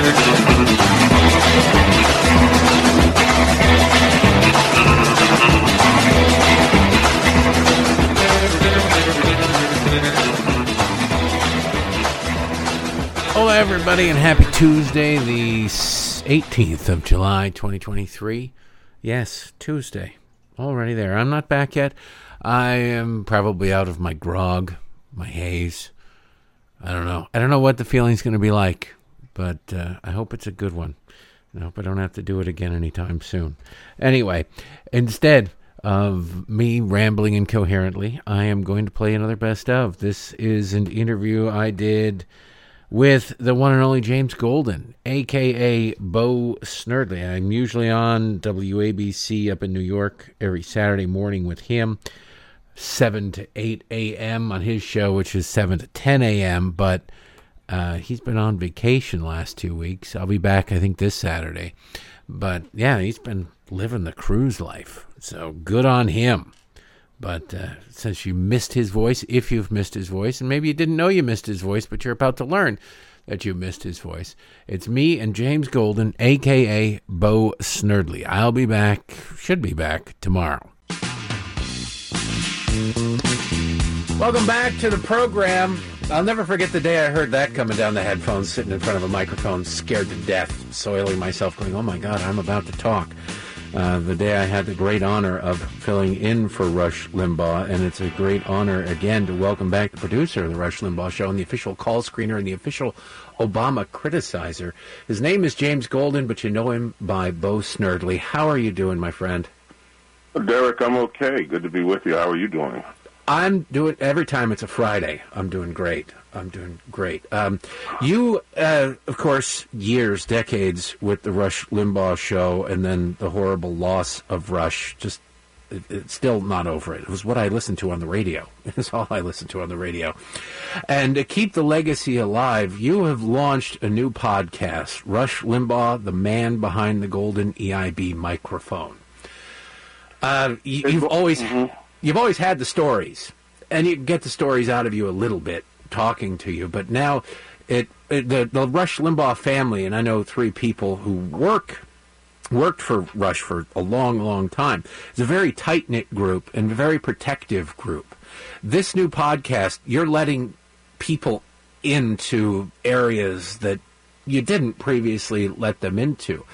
Hello, everybody, and happy Tuesday, the 18th of July, 2023. Yes, Tuesday. Already there. I'm not back yet. I am probably out of my grog, my haze. I don't know. I don't know what the feeling's going to be like, but uh, I hope it's a good one. I hope I don't have to do it again anytime soon. Anyway, instead of me rambling incoherently, I am going to play another best of. This is an interview I did with the one and only James Golden, aka Bo Snerdley. I'm usually on WABC up in New York every Saturday morning with him, 7 to 8 a.m. on his show, which is 7 to 10 a.m. But uh, he's been on vacation last two weeks. I'll be back, I think, this Saturday. But yeah, he's been living the cruise life. So good on him. But uh, since you missed his voice, if you've missed his voice, and maybe you didn't know you missed his voice, but you're about to learn that you missed his voice, it's me and James Golden, aka Bo Snerdley. I'll be back, should be back tomorrow. Welcome back to the program. I'll never forget the day I heard that coming down the headphones, sitting in front of a microphone, scared to death, soiling myself, going, oh my God, I'm about to talk. Uh, the day I had the great honor of filling in for Rush Limbaugh, and it's a great honor again to welcome back the producer of the Rush Limbaugh Show and the official call screener and the official Obama criticizer. His name is James Golden, but you know him by Bo Snerdley. How are you doing, my friend? Derek, I'm okay. Good to be with you. How are you doing? I'm doing every time it's a Friday. I'm doing great. I'm doing great. Um, you, uh, of course, years, decades with the Rush Limbaugh show, and then the horrible loss of Rush. Just, it, it's still not over it. It was what I listened to on the radio. It's all I listened to on the radio. And to keep the legacy alive, you have launched a new podcast, Rush Limbaugh, the man behind the golden EIB microphone. Uh, you, you've always. Mm-hmm. You've always had the stories, and you get the stories out of you a little bit talking to you. But now, it, it the the Rush Limbaugh family, and I know three people who work worked for Rush for a long, long time. It's a very tight knit group and a very protective group. This new podcast, you're letting people into areas that you didn't previously let them into.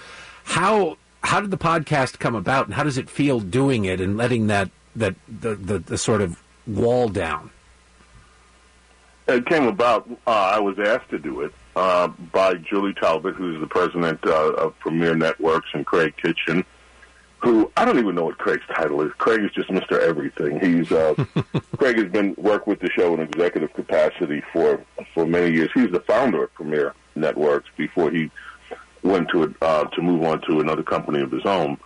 How how did the podcast come about, and how does it feel doing it and letting that that the, the, the sort of wall down? It came about. Uh, I was asked to do it uh, by Julie Talbott, who's the president uh, of Premiere Networks, and Kraig Kitchin, who I don't even know what Kraig's title is. Kraig is just Mister Everything. He's uh, Kraig has been worked with the show in executive capacity for for many years. He's the founder of Premiere Networks before he went to uh, to move on to another company of his own.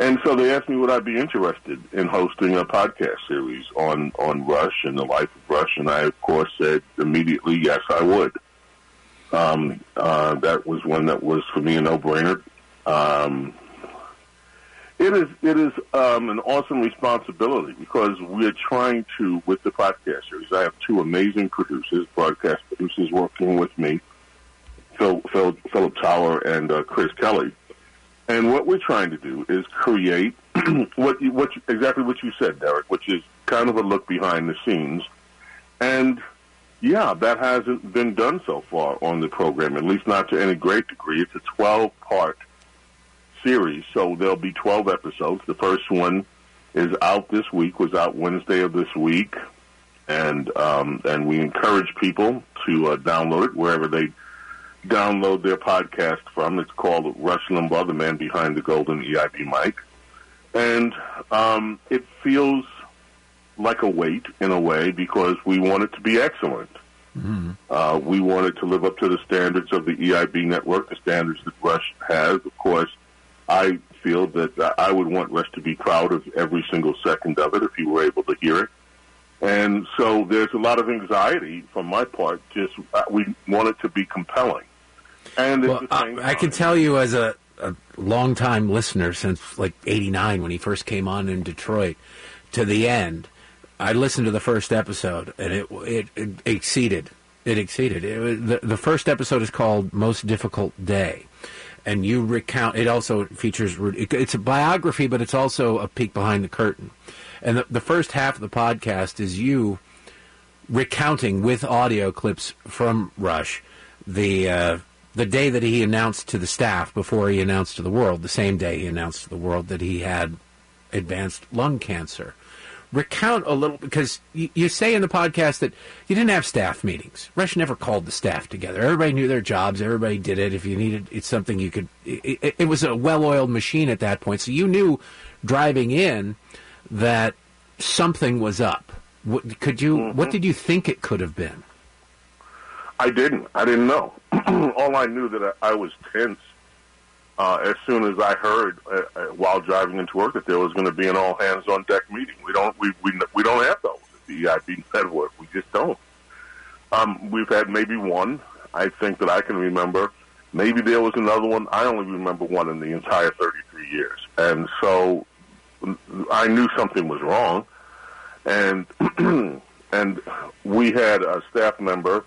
And so they asked me would I be interested in hosting a podcast series on, on Rush and the life of Rush, and I of course said immediately yes, I would. Um, uh, that was one that was for me a no-brainer. Um, it is it is um, an awesome responsibility because we're trying to with the podcast series. I have two amazing producers, broadcast producers, working with me, Phil, Phil Philip Tower and uh, Chris Kelly and what we're trying to do is create what you, what you, exactly what you said, Derek, which is kind of a look behind the scenes. And yeah, that hasn't been done so far on the program, at least not to any great degree. It's a 12 part series, so there'll be 12 episodes. The first one is out this week, was out Wednesday of this week. And um, and we encourage people to uh, download it wherever they download their podcast from. It's called Rush Limbaugh, the man behind the golden EIB mic. And um, it feels like a weight in a way because we want it to be excellent. Mm-hmm. Uh, we want it to live up to the standards of the EIB network, the standards that Rush has. Of course, I feel that I would want Rush to be proud of every single second of it if he were able to hear it. And so there's a lot of anxiety from my part. Just uh, we want it to be compelling. And well, I, I can tell you as a, a longtime listener since like '89 when he first came on in Detroit to the end. I listened to the first episode and it it, it exceeded It exceeded. It was, the, the first episode is called Most Difficult Day. And you recount, it also features, it's a biography, but it's also a peek behind the curtain. And the, the first half of the podcast is you recounting with audio clips from Rush the uh, the day that he announced to the staff before he announced to the world, the same day he announced to the world that he had advanced lung cancer. Recount a little because you, you say in the podcast that you didn't have staff meetings. Rush never called the staff together. Everybody knew their jobs. Everybody did it. If you needed it's something you could. It, it, was a well-oiled machine at that point, so you knew driving in that something was up. What, could you? Mm-hmm. What did you think it could have been? I didn't. I didn't know. All I knew that I, I was tense uh, as soon as I heard uh, uh, while driving into work that there was going to be an all hands on deck meeting. We don't. We we we don't have those at the EIB network. We just don't. Um, we've had maybe one. I think that I can remember. Maybe there was another one. I only remember one in the entire 33 years, and so I knew something was wrong, and and we had a staff member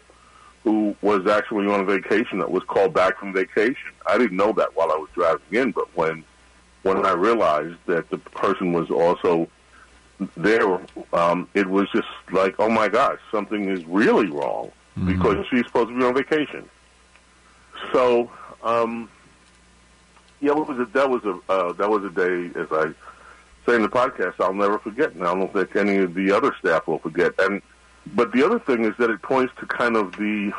who was actually on vacation that was called back from vacation. I didn't know that while I was driving in, but when when I realized that the person was also there, um, it was just like, oh my gosh, something is really wrong mm-hmm. because she's supposed to be on vacation. So, um, yeah, was a, that was a uh, that was a day, as I say in the podcast, I'll never forget, and I don't think any of the other staff will forget. And but the other thing is that it points to kind of the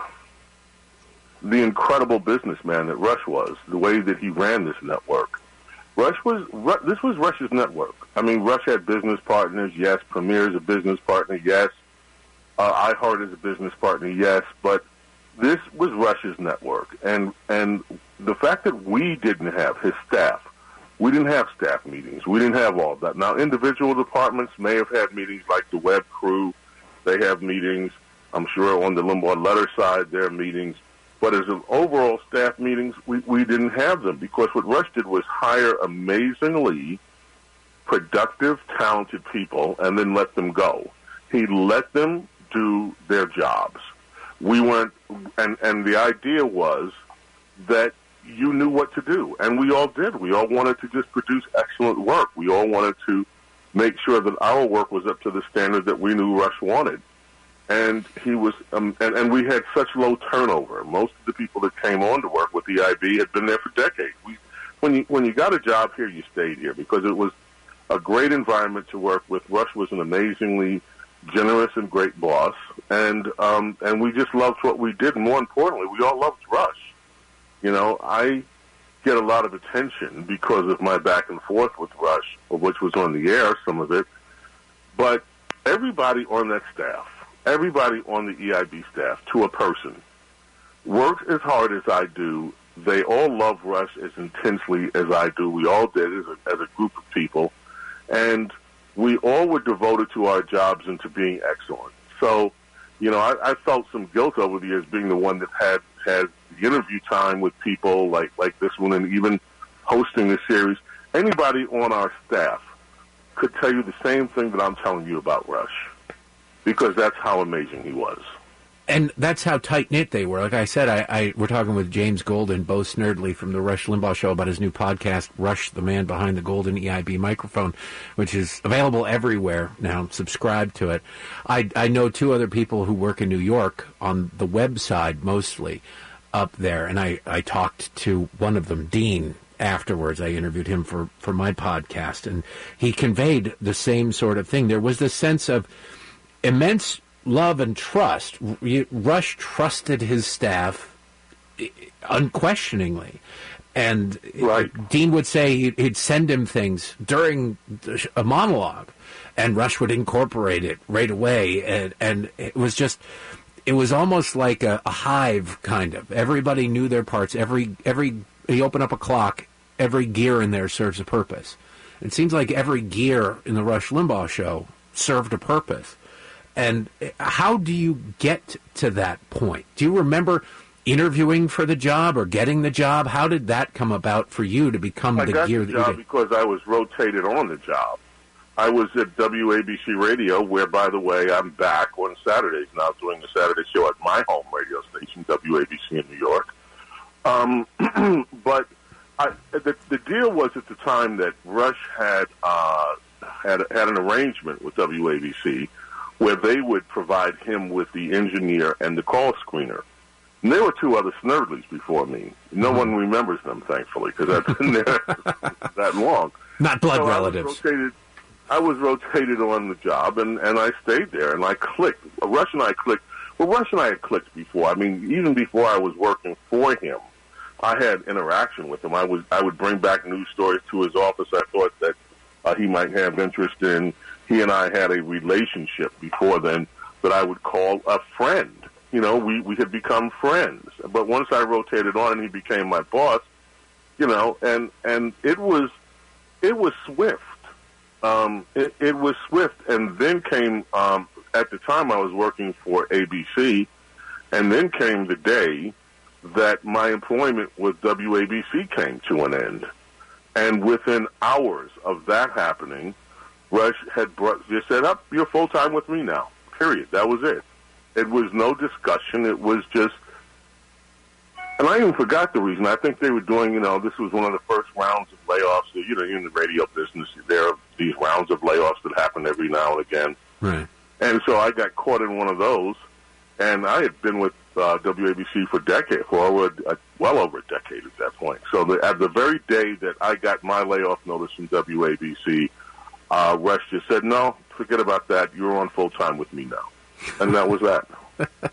the incredible businessman that Rush was, the way that he ran this network. Rush was this was Rush's network. I mean, Rush had business partners. Yes, Premiere is a business partner. Yes, uh, iHeart is a business partner. Yes, but this was Rush's network, and and the fact that we didn't have his staff, we didn't have staff meetings. We didn't have all that. Now, individual departments may have had meetings, like the web crew they have meetings. I'm sure on the Limbaugh letter side, there are meetings. But as an overall staff meetings, we, we didn't have them because what Rush did was hire amazingly productive, talented people and then let them go. He let them do their jobs. We went, and, and the idea was that you knew what to do. And we all did. We all wanted to just produce excellent work. We all wanted to make sure that our work was up to the standard that we knew Rush wanted. And he was, um, and, and we had such low turnover. Most of the people that came on to work with the IB had been there for decades. We, when you when you got a job here, you stayed here because it was a great environment to work with. Rush was an amazingly generous and great boss, and um, and we just loved what we did. And more importantly, we all loved Rush. You know, I get a lot of attention because of my back and forth with Rush, which was on the air, some of it. But everybody on that staff, everybody on the EIB staff, to a person, worked as hard as I do. They all love Rush as intensely as I do. We all did as a, as a group of people. And we all were devoted to our jobs and to being excellent. So, you know, I, I felt some guilt over the years being the one that had had interview time with people like like this one, and even hosting the series. Anybody on our staff could tell you the same thing that I'm telling you about Rush, because that's how amazing he was. And that's how tight knit they were. Like I said, I, I we're talking with James Golden, Bo Snerdley from the Rush Limbaugh Show about his new podcast, Rush, the man behind the golden EIB microphone, which is available everywhere now. Subscribe to it. I I know two other people who work in New York on the web side mostly up there, and I I talked to one of them, Dean, afterwards. I interviewed him for, for my podcast, and he conveyed the same sort of thing. There was this sense of immense love and trust. Rush trusted his staff unquestioningly. And right. Dean would say he'd send him things during a monologue, and Rush would incorporate it right away. And, and it was just, it was almost like a, a hive, kind of. Everybody knew their parts. Every every he opened up a clock. Every gear in there serves a purpose. It seems like every gear in the Rush Limbaugh show served a purpose. And how do you get to that point? Do you remember interviewing for the job or getting the job? How did that come about for you to become I the got gear the job because I was rotated on the job. I was at WABC Radio, where, by the way, I'm back on Saturdays now doing the Saturday show at my home radio station, WABC in New York. Um, but I, the, the deal was at the time that Rush had uh, had had an arrangement with WABC where they would provide him with the engineer and the call screener. And there were two other Snerdleys before me. No one remembers them, thankfully, because I've been there that long. Not blood So relatives. I was rotated. I was rotated on the job, and and I stayed there, and I clicked. Rush and I clicked. Well, Rush and I had clicked before. I mean, even before I was working for him, I had interaction with him. I was I would bring back news stories to his office. I thought that uh, he might have interest in. He and I had a relationship before then that I would call a friend. You know, we we had become friends. But once I rotated on, and he became my boss. You know, and and it was it was swift. Um, it, it was swift, and then came um, at the time I was working for ABC, and then came the day that my employment with WABC came to an end. And within hours of that happening, Rush had brought, just said, "Up, you're full time with me now." Period. That was it. It was no discussion. It was just, and I even forgot the reason. I think they were doing, you know, this was one of the first rounds of layoffs. You know, in the radio business, there are these rounds of layoffs that happen every now and again. Right. And so I got caught in one of those, and I had been with uh, WABC for decade, for over, uh, well over a decade at that point. So the, at the very day that I got my layoff notice from WABC, uh, Rush just said, "No, forget about that. You're on full time with me now," and that was that.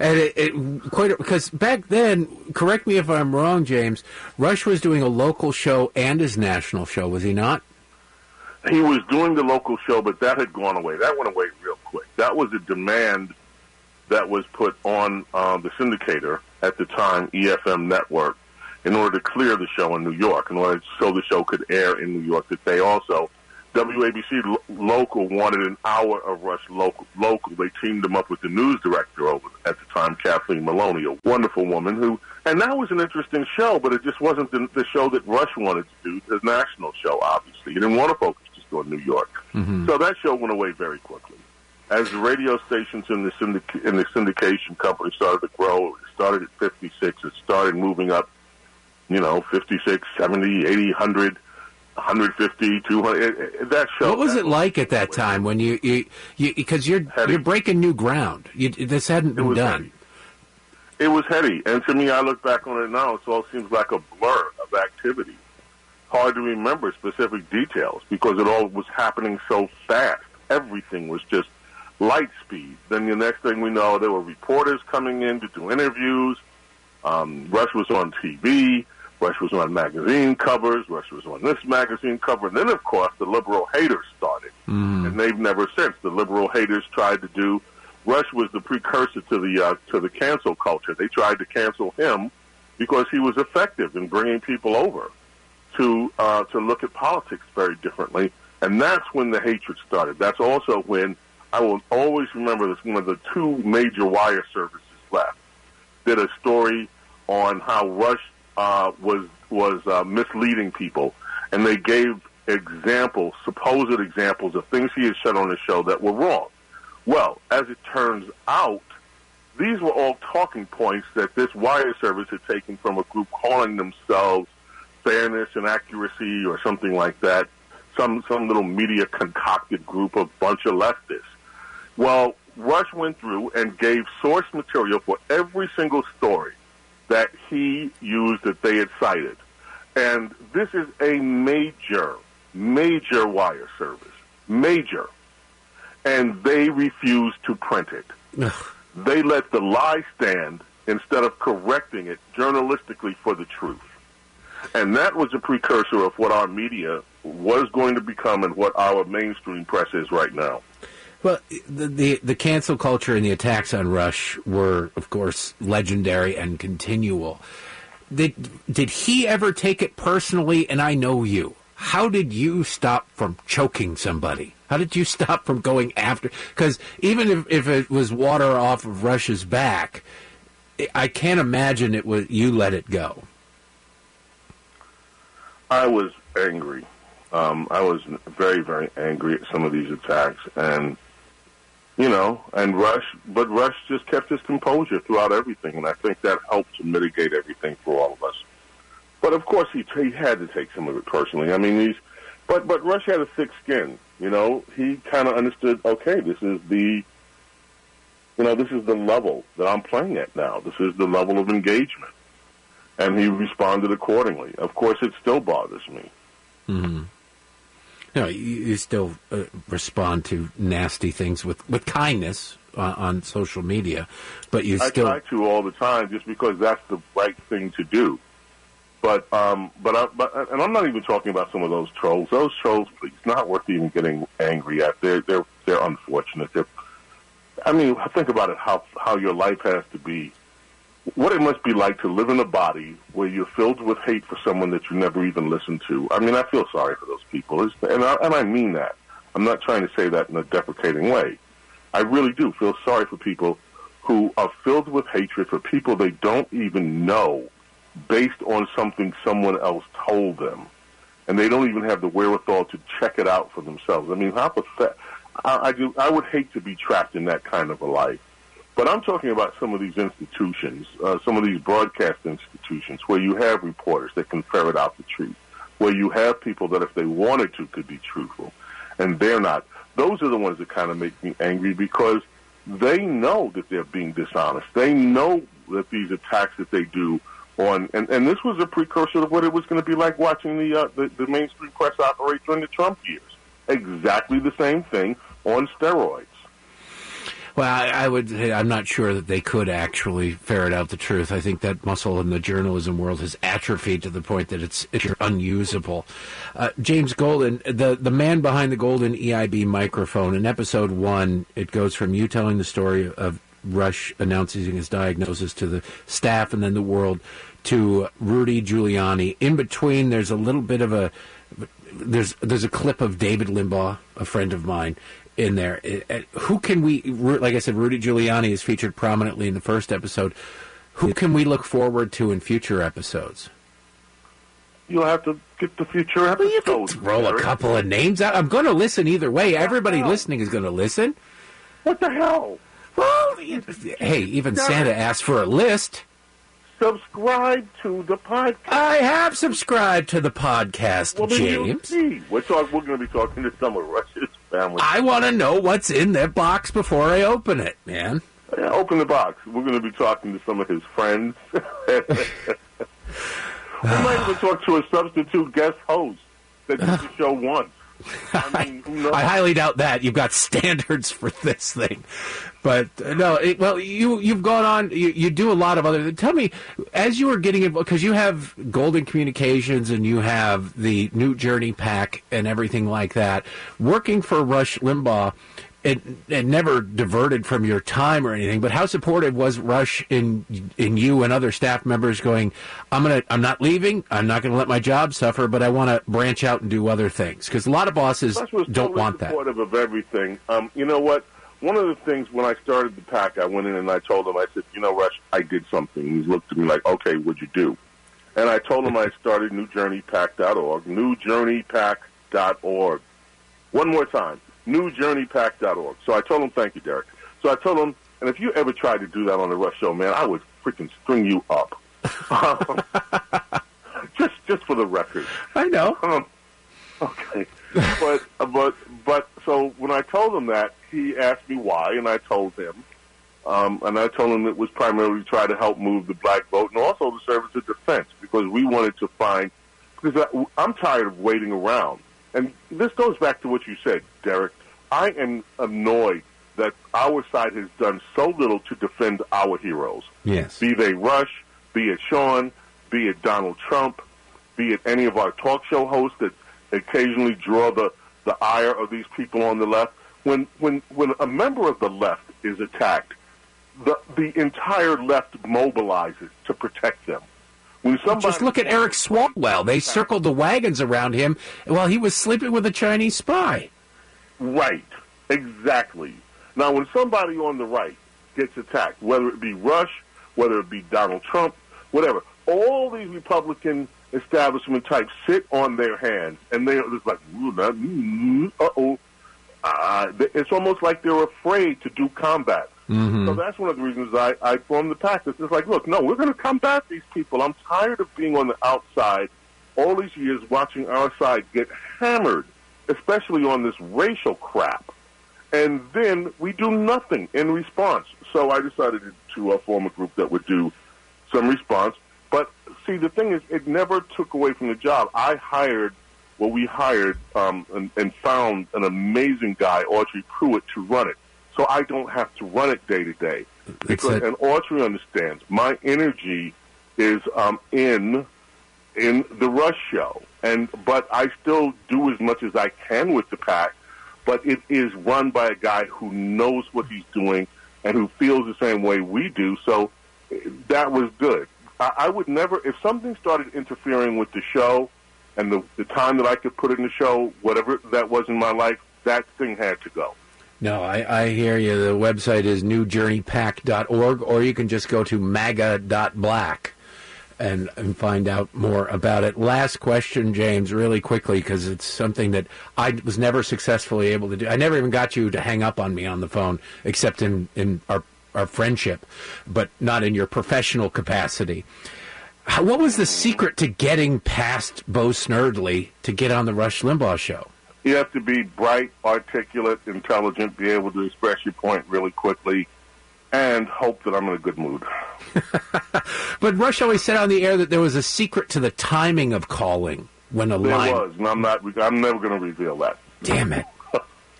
And it, it quite because back then, correct me if I'm wrong, James. Rush was doing a local show and his national show, was he not? He was doing the local show, but that had gone away. That went away real quick. That was a demand that was put on um, the syndicator at the time, EFM Network, in order to clear the show in New York, in order so the show could air in New York. That they also, WABC lo- local wanted an hour of Rush local. Local. They teamed him up with the news director over at the time, Kathleen Maloney, a wonderful woman who, and that was an interesting show, but it just wasn't the, the show that Rush wanted to do, the national show. Obviously, he didn't want to focus just on New York. Mm-hmm. So that show went away very quickly as the radio stations in the syndic- in the syndication company started to grow, it started at 56. It started moving up, you know, 56, 70, 80, 100, 150, 200. It, it, that show. What was it like at that time when you you because you, are you're breaking new ground? You, this hadn't been done. heady. It was heady, and to me, I look back on it now. It all seems like a blur of activity. Hard to remember specific details because it all was happening so fast. Everything was just light speed. Then the next thing we know, there were reporters coming in to do interviews. Um, Rush was on TV. Rush was on magazine covers. Rush was on this magazine cover. And then, of course, the liberal haters started. And they've never since. The liberal haters tried to do. Rush was the precursor to the uh, to the cancel culture. They tried to cancel him because he was effective in bringing people over to uh, to look at politics very differently. And that's when the hatred started. That's also when I will always remember this. One of the two major wire services left did a story on how Rush uh, was was uh, misleading people, and they gave examples, supposed examples of things he had said on the show that were wrong. Well, as it turns out, these were all talking points that this wire service had taken from a group calling themselves fairness and accuracy or something like that. Some some little media concocted group of bunch of leftists. Well, Rush went through and gave source material for every single story that he used that they had cited. And this is a major, major wire service. Major. And they refused to print it. They let the lie stand instead of correcting it journalistically for the truth. And that was a precursor of what our media was going to become and what our mainstream press is right now. Well, the, the the cancel culture and the attacks on Rush were, of course, legendary and continual. Did did he ever take it personally? And I know you. How did you stop from choking somebody? How did you stop from going after? Because even if, if it was water off of Rush's back, I can't imagine it was you let it go. I was angry. Um, I was very, very angry at some of these attacks, and you know, and Rush, but Rush just kept his composure throughout everything, and I think that helped to mitigate everything for all of us. But of course, he he had to take some of it personally. I mean, he's, but but Rush had a thick skin. You know, he kind of understood. Okay, this is the, you know, this is the level that I'm playing at now. This is the level of engagement, and he responded accordingly. Of course, it still bothers me. Mm-hmm. No, you, you still uh, respond to nasty things with, with kindness on, on social media, but you I still. try to all the time, just because that's the right thing to do. But um, but I, but and I'm not even talking about some of those trolls. Those trolls, please, not worth even getting angry at. They're they're they're unfortunate. They're, I mean, think about it. How how your life has to be. What it must be like to live in a body where you're filled with hate for someone that you never even listened to. I mean, I feel sorry for those people, It's- and I, and I mean that. I'm not trying to say that in a deprecating way. I really do feel sorry for people who are filled with hatred for people they don't even know based on something someone else told them. And they don't even have the wherewithal to check it out for themselves. I mean, how pathetic. I, I, do, I would hate to be trapped in that kind of a life. But I'm talking about some of these institutions, uh, some of these broadcast institutions where you have reporters that can ferret out the truth, where you have people that if they wanted to could be truthful, and they're not. Those are the ones that kind of make me angry because they know that they're being dishonest. They know that these attacks that they do on, and, and this was a precursor of what it was going to be like watching the, uh, the the mainstream press operate during the Trump years. Exactly the same thing on steroids. Well, I, I would. I'm not sure that they could actually ferret out the truth. I think that muscle in the journalism world has atrophied to the point that it's it's unusable. Uh, James Golden, the the man behind the golden EIB microphone, in episode one, it goes from you telling the story of Rush announcing his diagnosis to the staff and then the world to Rudy Giuliani. In between, there's a little bit of a there's there's a clip of David Limbaugh, a friend of mine, in there. It- it- who can we? Like I said, Rudy Giuliani is featured prominently in the first episode. Who can we look forward to in future episodes? You'll have to get the future Well, you episodes. can throw a couple of names out. I'm going to listen either way. Everybody listening is going to listen. What the hell? Well, hey, even Santa asked for a list. Subscribe to the podcast. I have subscribed to the podcast, Well, James. We're, talk, we're going to be talking to some of family. I want to know what's in that box before I open it, man. Yeah, open the box. We're going to be talking to some of his friends. we might even talk to a substitute guest host that did the show once. I mean? I highly doubt that. You've got standards for this thing, but uh, no. It, well, you you've gone on. You, you do a lot of other. Tell me, as you were getting involved, because you have Golden Communications and you have the New Journey PAC and everything like that. Working for Rush Limbaugh. It, it never diverted from your time or anything, but how supportive was Rush in in you and other staff members going, I'm gonna I'm not leaving, I'm not gonna let my job suffer, but I want to branch out and do other things because a lot of bosses don't totally want that. supportive of everything. Um, you know what? One of the things when I started the PAC, I went in and I told him, I said, you know, Rush, I did something. He looked at me like, okay, what'd you do? And I told him I started NewJourneyPack.org, NewJourneyPack.org. One more time, NewJourneyPack.org. So I told him, thank you, Derek. So I told him, and if you ever tried to do that on the Rush Show, man, I would freaking string you up. just, just for the record. I know. Um, okay, but but but so when I told him that, he asked me why, and I told him, um, and I told him it was primarily to try to help move the black vote, and also to serve as a defense because we wanted to find because I, I'm tired of waiting around, and this goes back to what you said, Derek. I am annoyed that our side has done so little to defend our heroes Yes. be they Rush, be it Sean, be it Donald Trump, be it any of our talk show hosts that occasionally draw the, the ire of these people on the left. When when when a member of the left is attacked, the the entire left mobilizes to protect them. When somebody Just look at Eric Swalwell. They circled the wagons around him while he was sleeping with a Chinese spy. Right. Exactly. Now, when somebody on the right gets attacked, whether it be Rush, whether it be Donald Trump, whatever, all these Republican establishment types sit on their hands, and they're just like, uh oh. Uh, it's almost like they're afraid to do combat. Mm-hmm. So that's one of the reasons I, I formed the pact. It's like, look, no, we're going to combat these people. I'm tired of being on the outside all these years watching our side get hammered, especially on this racial crap. And then we do nothing in response. So I decided to uh, form a group that would do some response. But see, the thing is, it never took away from the job. I hired, well, we hired um, and, and found an amazing guy, Audrey Pruitt, to run it. So I don't have to run it day to day. Because, and Audrey understands my energy is um, in in the Rush show, and but I still do as much as I can with the PAC. But it is run by a guy who knows what he's doing and who feels the same way we do. So that was good. I, I would never, if something started interfering with the show and the, the time that I could put in the show, whatever that was in my life, that thing had to go. No, I, I hear you. The website is newjourneypack.org, or you can just go to maga.black and, and find out more about it. Last question, James, really quickly, because it's something that I was never successfully able to do. I never even got you to hang up on me on the phone, except in, in our, our friendship, but not in your professional capacity. How, what was the secret to getting past Bo Snerdley to get on the Rush Limbaugh show? You have to be bright, articulate, intelligent, be able to express your point really quickly, and hope that I'm in a good mood. but Rush always said on the air that there was a secret to the timing of calling when a there line. was, and I'm not. I'm never going to reveal that. Damn it!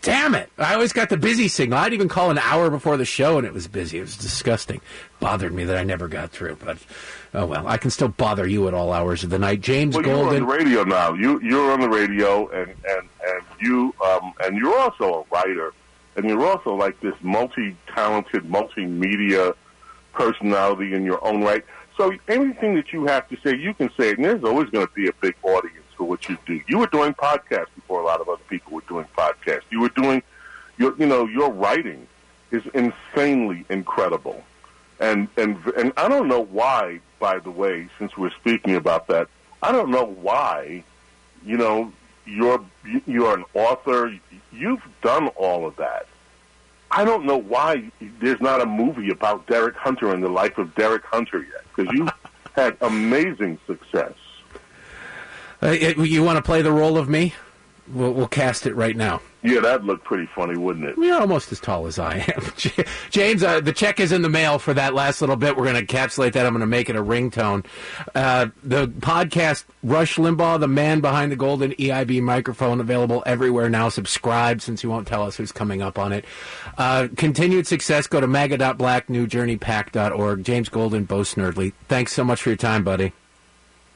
Damn it! I always got the busy signal. I'd even call an hour before the show, and it was busy. It was disgusting. Bothered me that I never got through. But oh well, I can still bother you at all hours of the night. James well, Golden. You're on the radio now. You you're on the radio, and and and you um and you're also a writer, and you're also like this multi-talented, multimedia personality in your own right. So anything that you have to say, you can say it, and there's always going to be a big audience what you do. You were doing podcasts before a lot of other people were doing podcasts. You were doing, your, you know, your writing is insanely incredible, and and and I don't know why. By the way, since we're speaking about that, I don't know why. You know, you're you're an author. You've done all of that I don't know why there's not a movie about Derek Hunter and the life of Derek Hunter yet, because you had amazing success. Uh, you want to play the role of me? We'll, we'll cast it right now. Yeah, that'd look pretty funny, wouldn't it? You're almost as tall as I am. James, uh, the check is in the mail for that last little bit. We're going to encapsulate that. I'm going to make it a ringtone. Uh, the podcast, Rush Limbaugh, the man behind the golden EIB microphone, available everywhere now. Subscribe since you won't tell us who's coming up on it. Uh, continued success. Go to maga.black, newjourneypack.org. James Golden, Bo Snerdley. Thanks so much for your time, buddy.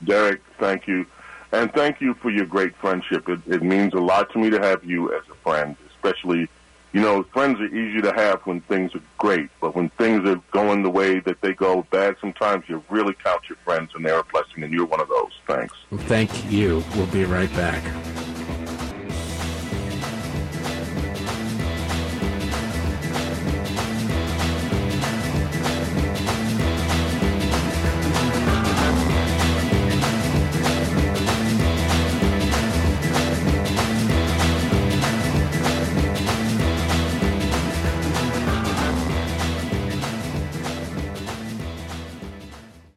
Derek, thank you. And thank you for your great friendship. It, it means a lot to me to have you as a friend, especially, you know, friends are easy to have when things are great, but when things are going the way that they go bad, sometimes you really count your friends and they're a blessing, and you're one of those. Thanks. Thank you. We'll be right back.